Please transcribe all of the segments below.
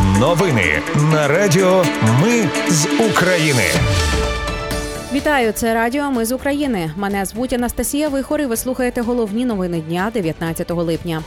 Новини на Радіо Ми з України. Вітаю, це Радіо Ми з України. Мене звуть Анастасія Вихор і Ви слухаєте головні новини дня 19 липня.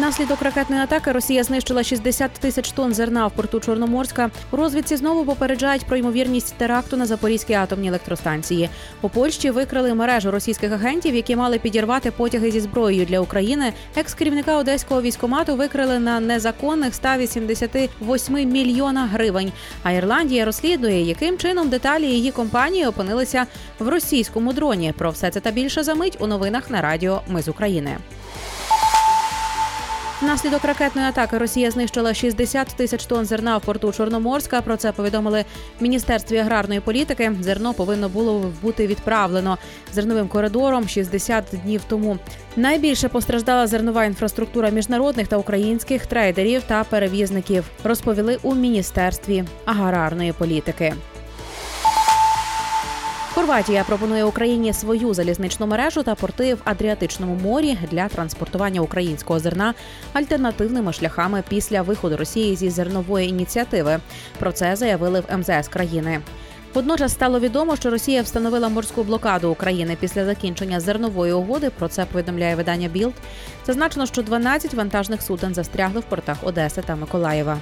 Внаслідок ракетної атаки Росія знищила 60 тисяч тонн зерна в порту Чорноморська. У розвідці знову попереджають про ймовірність теракту на Запорізькій атомній електростанції. У Польщі викрили мережу російських агентів, які мали підірвати потяги зі зброєю для України. Екс керівника одеського військомату викрили на незаконних 188 мільйона гривень. А Ірландія розслідує, яким чином деталі її компанії опинилися в російському дроні. Про все це та більше за мить у новинах на радіо Ми з України. Внаслідок ракетної атаки Росія знищила 60 тисяч тонн зерна в порту Чорноморська. Про це повідомили в міністерстві аграрної політики. Зерно повинно було бути відправлено зерновим коридором 60 днів тому. Найбільше постраждала зернова інфраструктура міжнародних та українських трейдерів та перевізників. Розповіли у міністерстві аграрної політики. Хорватія пропонує Україні свою залізничну мережу та порти в Адріатичному морі для транспортування українського зерна альтернативними шляхами після виходу Росії зі зернової ініціативи. Про це заявили в МЗС країни. Водночас стало відомо, що Росія встановила морську блокаду України після закінчення зернової угоди. Про це повідомляє видання Білд. Зазначено, що 12 вантажних суден застрягли в портах Одеси та Миколаєва.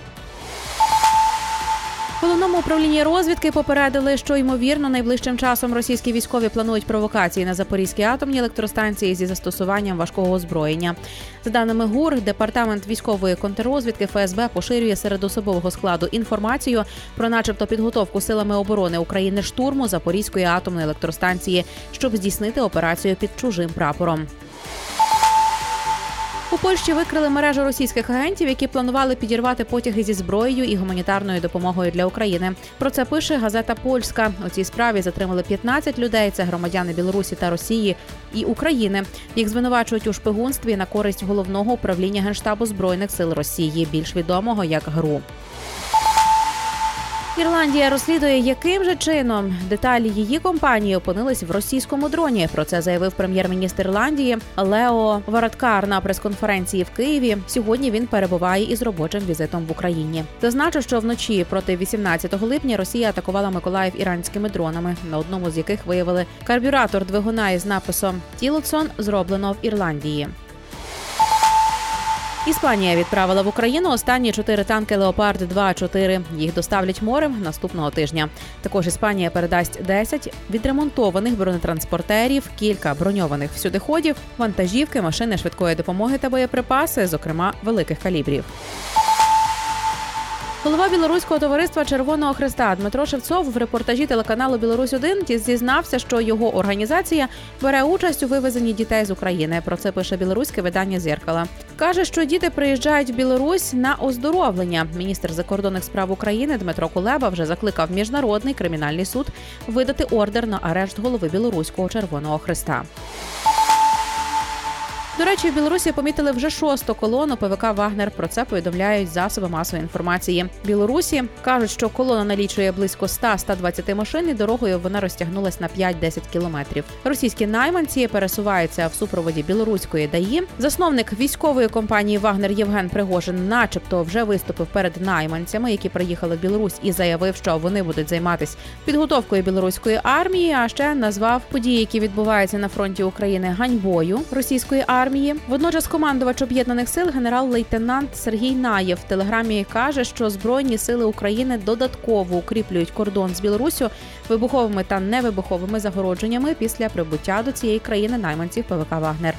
Головному управлінні розвідки попередили, що ймовірно найближчим часом російські військові планують провокації на Запорізькій атомній електростанції зі застосуванням важкого озброєння. За даними ГУР, департамент військової контррозвідки ФСБ поширює серед особового складу інформацію про, начебто, підготовку силами оборони України штурму Запорізької атомної електростанції, щоб здійснити операцію під чужим прапором. У Польщі викрили мережу російських агентів, які планували підірвати потяги зі зброєю і гуманітарною допомогою для України. Про це пише газета Польська. У цій справі затримали 15 людей. Це громадяни Білорусі та Росії і України. Їх звинувачують у шпигунстві на користь головного управління генштабу збройних сил Росії, більш відомого як ГРУ. Ірландія розслідує, яким же чином деталі її компанії опинились в російському дроні. Про це заявив прем'єр-міністр Ірландії Лео Вараткар на прес-конференції в Києві. Сьогодні він перебуває із робочим візитом в Україні. Зазначу, що вночі проти 18 липня Росія атакувала Миколаїв іранськими дронами, на одному з яких виявили карбюратор двигуна із написом Тілоцон зроблено в Ірландії. Іспанія відправила в Україну останні чотири танки Леопард 2 4 Їх доставлять морем наступного тижня. Також Іспанія передасть 10 відремонтованих бронетранспортерів, кілька броньованих всюдиходів, вантажівки, машини швидкої допомоги та боєприпаси, зокрема великих калібрів. Голова білоруського товариства Червоного Христа Дмитро Шевцов в репортажі телеканалу Білорусь 1 зізнався, що його організація бере участь у вивезенні дітей з України. Про це пише білоруське видання «Зеркала». Каже, що діти приїжджають в Білорусь на оздоровлення. Міністр закордонних справ України Дмитро Кулеба вже закликав міжнародний кримінальний суд видати ордер на арешт голови білоруського Червоного Христа. До речі, в Білорусі помітили вже шосту колону ПВК Вагнер. Про це повідомляють засоби масової інформації. Білорусі кажуть, що колона налічує близько 100-120 машин. і Дорогою вона розтягнулась на 5-10 кілометрів. Російські найманці пересуваються в супроводі білоруської ДАІ. Засновник військової компанії Вагнер Євген Пригожин, начебто, вже виступив перед найманцями, які приїхали в Білорусь, і заявив, що вони будуть займатися підготовкою білоруської армії. А ще назвав події, які відбуваються на фронті України ганьбою російської армії армії. Водночас командувач об'єднаних сил генерал-лейтенант Сергій Наєв в телеграмі каже, що збройні сили України додатково укріплюють кордон з Білоруссю вибуховими та невибуховими загородженнями після прибуття до цієї країни найманців ПВК Вагнер.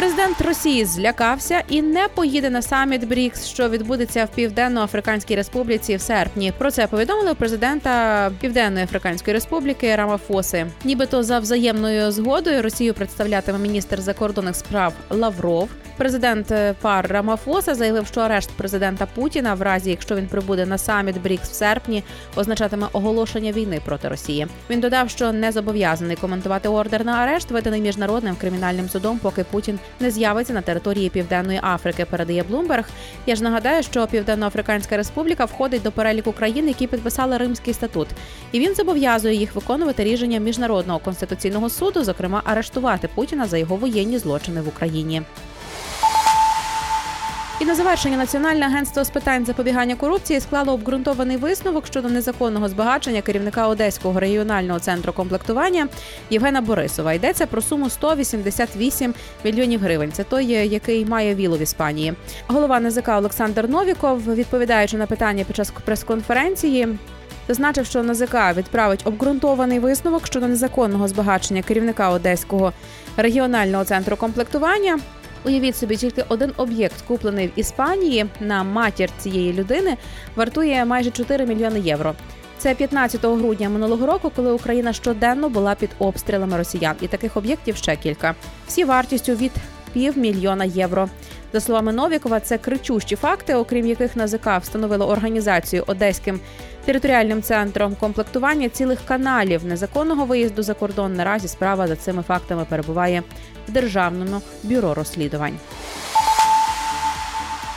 Президент Росії злякався і не поїде на саміт Брікс, що відбудеться в Південно-Африканській Республіці в серпні. Про це повідомили президента Південної Африканської Республіки Рамафоси. Нібито за взаємною згодою Росію представлятиме міністр закордонних справ Лавров. Президент е, Пар Рамафоса заявив, що арешт президента Путіна, в разі якщо він прибуде на саміт Брікс в серпні, означатиме оголошення війни проти Росії. Він додав, що не зобов'язаний коментувати ордер на арешт, виданий міжнародним кримінальним судом, поки Путін не з'явиться на території Південної Африки. Передає Блумберг. Я ж нагадаю, що Південно-Африканська Республіка входить до переліку країн, які підписали Римський статут, і він зобов'язує їх виконувати рішення міжнародного конституційного суду, зокрема арештувати Путіна за його воєнні злочини в Україні. І на завершення Національне агентство з питань запобігання корупції склало обґрунтований висновок щодо незаконного збагачення керівника Одеського регіонального центру комплектування Євгена Борисова. Йдеться про суму 188 мільйонів гривень. Це той, який має вілу в Іспанії. Голова НЗК Олександр Новіков, відповідаючи на питання під час прес-конференції. Зазначив, що НАЗК відправить обґрунтований висновок щодо незаконного збагачення керівника Одеського регіонального центру комплектування. Уявіть собі, тільки один об'єкт, куплений в Іспанії на матір цієї людини, вартує майже 4 мільйони євро. Це 15 грудня минулого року, коли Україна щоденно була під обстрілами росіян, і таких об'єктів ще кілька. Всі вартістю від півмільйона євро. За словами Новікова, це кричущі факти, окрім яких НАЗК встановило організацію Одеським територіальним центром комплектування цілих каналів незаконного виїзду за кордон. Наразі справа за цими фактами перебуває в державному бюро розслідувань.